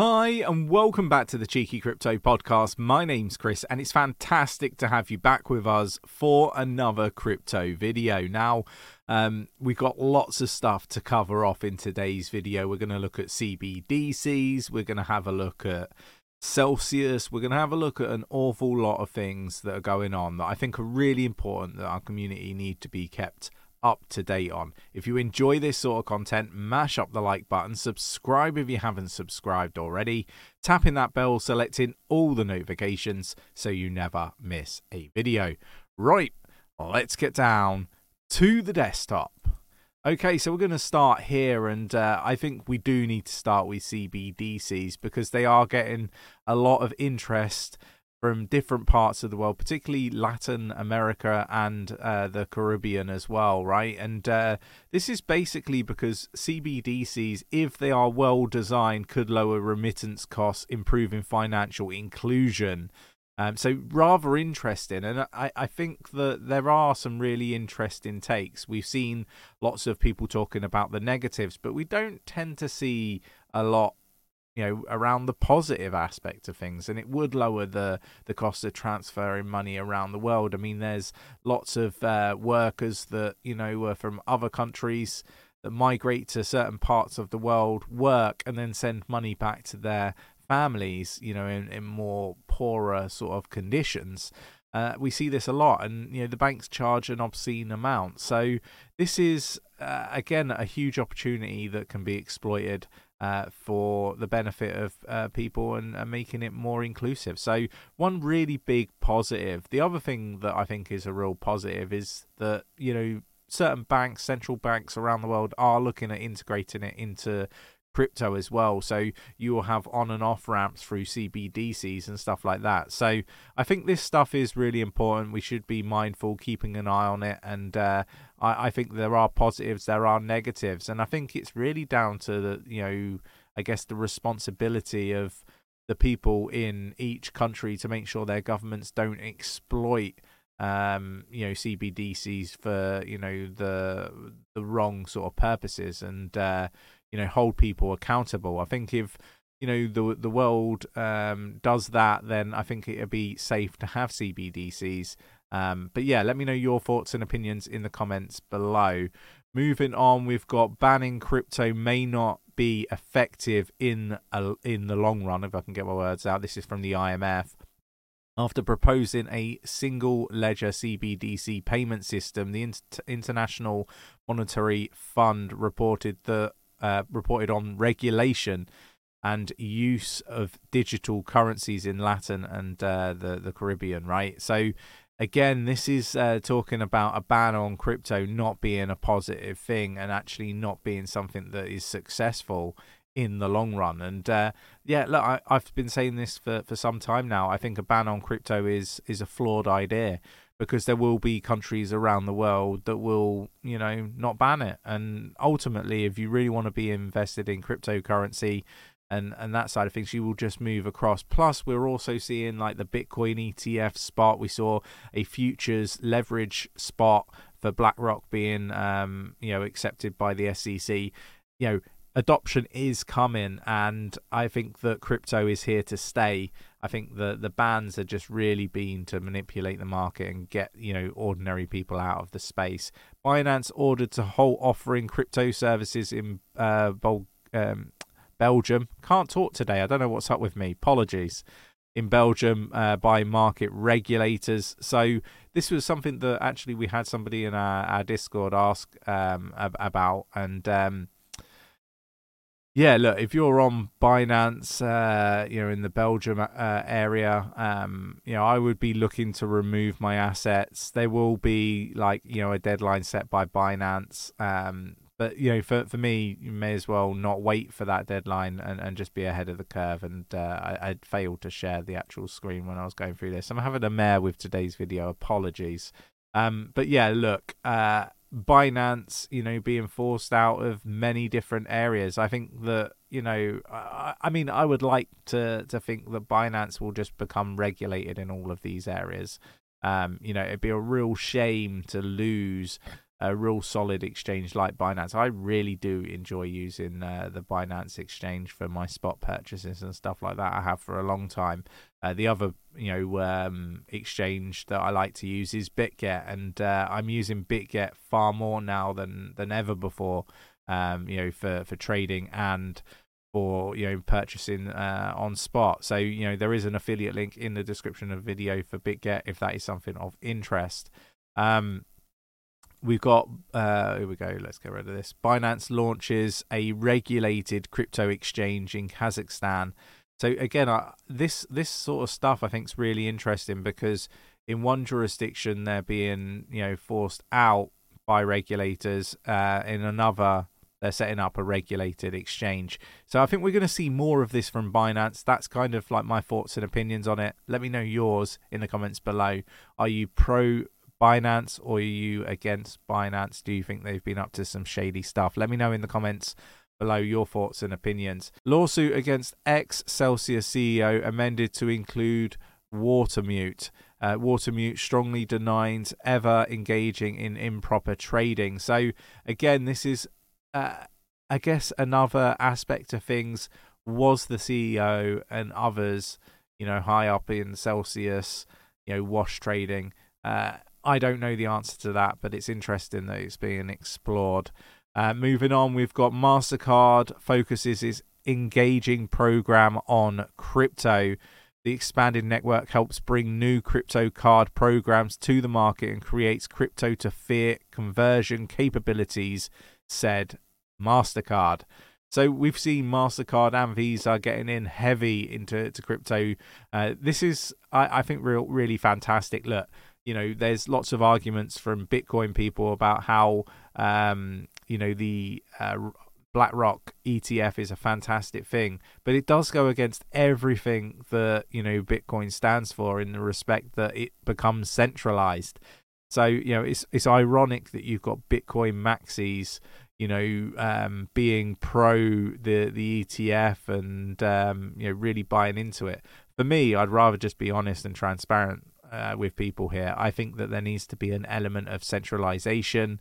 Hi, and welcome back to the Cheeky Crypto Podcast. My name's Chris, and it's fantastic to have you back with us for another crypto video. Now, um, we've got lots of stuff to cover off in today's video. We're going to look at CBDCs, we're going to have a look at Celsius, we're going to have a look at an awful lot of things that are going on that I think are really important that our community need to be kept up to date on. If you enjoy this sort of content, mash up the like button, subscribe if you haven't subscribed already, tapping that bell, selecting all the notifications so you never miss a video. Right, let's get down to the desktop. Okay, so we're going to start here, and uh, I think we do need to start with CBDCs because they are getting a lot of interest from different parts of the world, particularly Latin America and uh, the Caribbean as well, right? And uh, this is basically because CBDCs, if they are well designed, could lower remittance costs, improving financial inclusion. Um, so rather interesting, and I, I think that there are some really interesting takes. We've seen lots of people talking about the negatives, but we don't tend to see a lot you know around the positive aspect of things and it would lower the the cost of transferring money around the world i mean there's lots of uh, workers that you know were from other countries that migrate to certain parts of the world work and then send money back to their families you know in, in more poorer sort of conditions uh, we see this a lot, and you know the banks charge an obscene amount. So this is uh, again a huge opportunity that can be exploited uh, for the benefit of uh, people and, and, making it more inclusive. So, one really big positive. The other thing that I think is a real positive is that, you know, certain banks, central banks around the world are looking at integrating it into crypto as well. So you will have on and off ramps through CBDCs and stuff like that. So I think this stuff is really important. We should be mindful, keeping an eye on it. And uh, I, I think there are positives, there are negatives. And I think it's really down to the, you know, I guess the responsibility of the people in each country to make sure their governments don't exploit um, you know CBDCs for you know the the wrong sort of purposes and uh, you know hold people accountable. I think if you know the the world um, does that, then I think it'd be safe to have CBDCs. Um, but yeah, let me know your thoughts and opinions in the comments below. Moving on, we've got banning crypto may not be effective in a, in the long run. If I can get my words out, this is from the IMF. After proposing a single ledger CBDC payment system, the Inter- International Monetary Fund reported that uh, reported on regulation and use of digital currencies in Latin and uh, the the Caribbean, right? So again, this is uh, talking about a ban on crypto not being a positive thing and actually not being something that is successful in the long run. And uh, yeah, look, I, have been saying this for, for some time now. I think a ban on crypto is is a flawed idea because there will be countries around the world that will, you know, not ban it. And ultimately, if you really want to be invested in cryptocurrency and and that side of things, you will just move across. Plus, we're also seeing like the Bitcoin ETF spot. We saw a futures leverage spot for BlackRock being, um, you know, accepted by the SEC. You know, adoption is coming, and I think that crypto is here to stay. I think the the bans are just really been to manipulate the market and get you know ordinary people out of the space. Binance ordered to halt offering crypto services in uh, Bol- um, Belgium. Can't talk today. I don't know what's up with me. Apologies. In Belgium uh, by market regulators. So this was something that actually we had somebody in our, our Discord ask um, about, and um, yeah, look, if you're on Binance, uh, you know, in the Belgium uh, area, um, you know, I would be looking to remove my assets. There will be like, you know, a deadline set by Binance. Um, but you know, for for me, you may as well not wait for that deadline and, and just be ahead of the curve. And uh, I, I failed to share the actual screen when I was going through this. I'm having a mare with today's video. Apologies. Um, but yeah, look, uh, Binance, you know, being forced out of many different areas. I think that, you know, I, I, mean, I would like to to think that Binance will just become regulated in all of these areas. Um, you know, it'd be a real shame to lose a real solid exchange like Binance. I really do enjoy using uh, the Binance exchange for my spot purchases and stuff like that. I have for a long time. Uh, the other, you know, um, exchange that I like to use is BitGet, and uh, I'm using BitGet far more now than than ever before. Um, you know, for for trading and for you know purchasing uh, on spot. So you know there is an affiliate link in the description of the video for BitGet if that is something of interest. Um, we've got uh, here we go. Let's get rid of this. Binance launches a regulated crypto exchange in Kazakhstan. So again, this this sort of stuff I think is really interesting because in one jurisdiction they're being you know forced out by regulators. Uh, in another, they're setting up a regulated exchange. So I think we're going to see more of this from Binance. That's kind of like my thoughts and opinions on it. Let me know yours in the comments below. Are you pro Binance or are you against Binance? Do you think they've been up to some shady stuff? Let me know in the comments below your thoughts and opinions. Lawsuit against ex Celsius CEO amended to include Wintermute. Uh, Wintermute strongly denies ever engaging in improper trading. So, again, this is, uh, I guess, another aspect of things. Was the CEO and others, you know, high up in Celsius, you know, wash trading? Uh, I don't know the answer to that, but it's interesting that it's being explored. Uh, moving on, we've got MasterCard focuses its engaging program on crypto. The expanded network helps bring new crypto card programs to the market and creates crypto to fiat conversion capabilities, said MasterCard. So we've seen Mastercard and Visa getting in heavy into to crypto. Uh, this is, I, I think, real really fantastic. Look, you know, there's lots of arguments from Bitcoin people about how, um, you know, the uh, BlackRock ETF is a fantastic thing, but it does go against everything that you know Bitcoin stands for in the respect that it becomes centralized. So you know, it's it's ironic that you've got Bitcoin maxis, you know, um, being pro the the ETF and um, you know really buying into it. For me, I'd rather just be honest and transparent uh, with people here. I think that there needs to be an element of centralization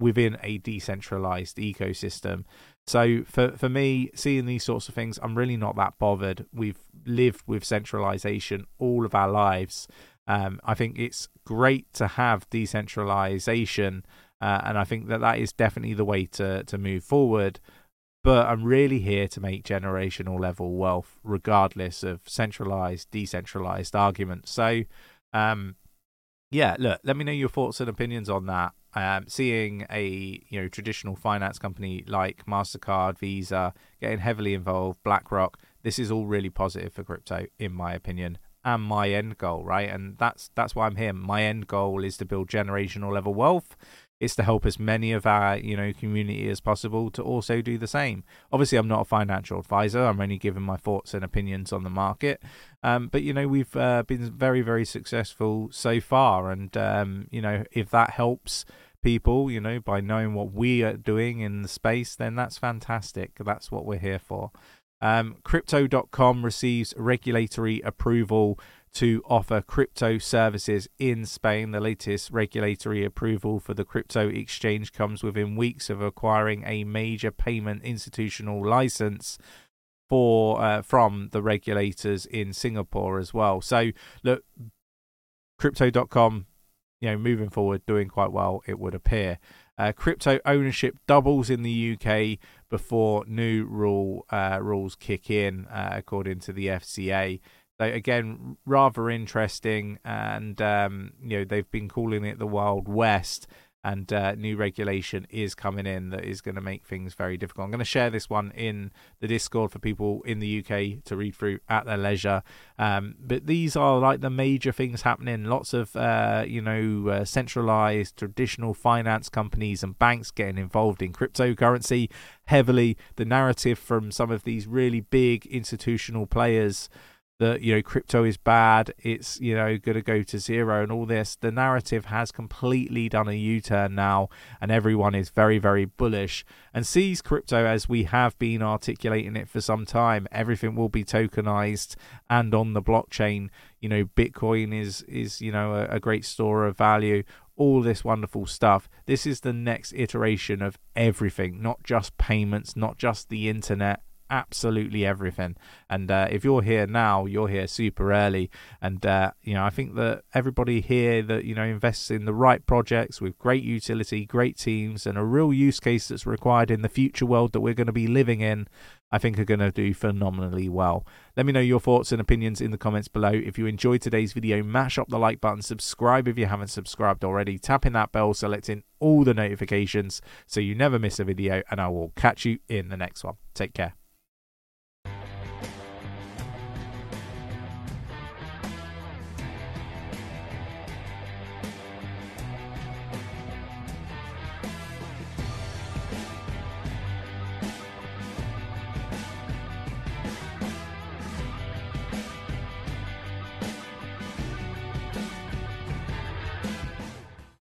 within a decentralized ecosystem. So for for me, seeing these sorts of things, I'm really not that bothered. We've lived with centralization all of our lives. Um, I think it's great to have decentralization, uh, and I think that that is definitely the way to to move forward. But I'm really here to make generational level wealth, regardless of centralized, decentralized arguments. So um, yeah, look, let me know your thoughts and opinions on that. Um, seeing a you know traditional finance company like Mastercard, Visa getting heavily involved, BlackRock, this is all really positive for crypto, in my opinion, and my end goal, right? And that's that's why I'm here. My end goal is to build generational level wealth is to help as many of our you know community as possible to also do the same. Obviously i'm not a financial advisor. I'm only giving my thoughts and opinions on the market. Um, but you know we've uh, been very very successful so far. And um, you know if that helps people you know by knowing what we are doing in the space then that's fantastic. That's what we're here for. Um, crypto.com receives regulatory approval to offer crypto services in Spain. The latest regulatory approval for the crypto exchange comes within weeks of acquiring a major payment institutional license for uh, from the regulators in Singapore as well. So look, crypto.com, you know, moving forward, doing quite well. It would appear. Uh, crypto ownership doubles in the UK before new rule uh, rules kick in, uh, according to the FCA. So again, rather interesting, and um, you know they've been calling it the Wild West, and uh, new regulation is coming in that is going to make things very difficult. I'm going to share this one in the Discord for people in the UK to read through at their leisure. Um, but these are like the major things happening. Lots of uh, you know uh, centralized traditional finance companies and banks getting involved in cryptocurrency heavily. The narrative from some of these really big institutional players that you know crypto is bad it's you know going to go to zero and all this the narrative has completely done a u-turn now and everyone is very very bullish and sees crypto as we have been articulating it for some time. Everything will be tokenized and on the blockchain. You know bitcoin is is you know a, a great store of value all this wonderful stuff. This is the next iteration of everything, not just payments, not just the internet, absolutely everything. And uh, if you're here now, you're here super early. And uh, you know, I think that everybody here that you know invests in the right projects with great utility, great teams, and a real use case that's required in the future world that we're going to be living in. I think are going to do phenomenally well. Let me know your thoughts and opinions in the comments below. If you enjoyed today's video, mash up the like button, subscribe if you haven't subscribed already, tapping that bell, selecting all the notifications so you never miss a video, and I will catch you in the next one. Take care.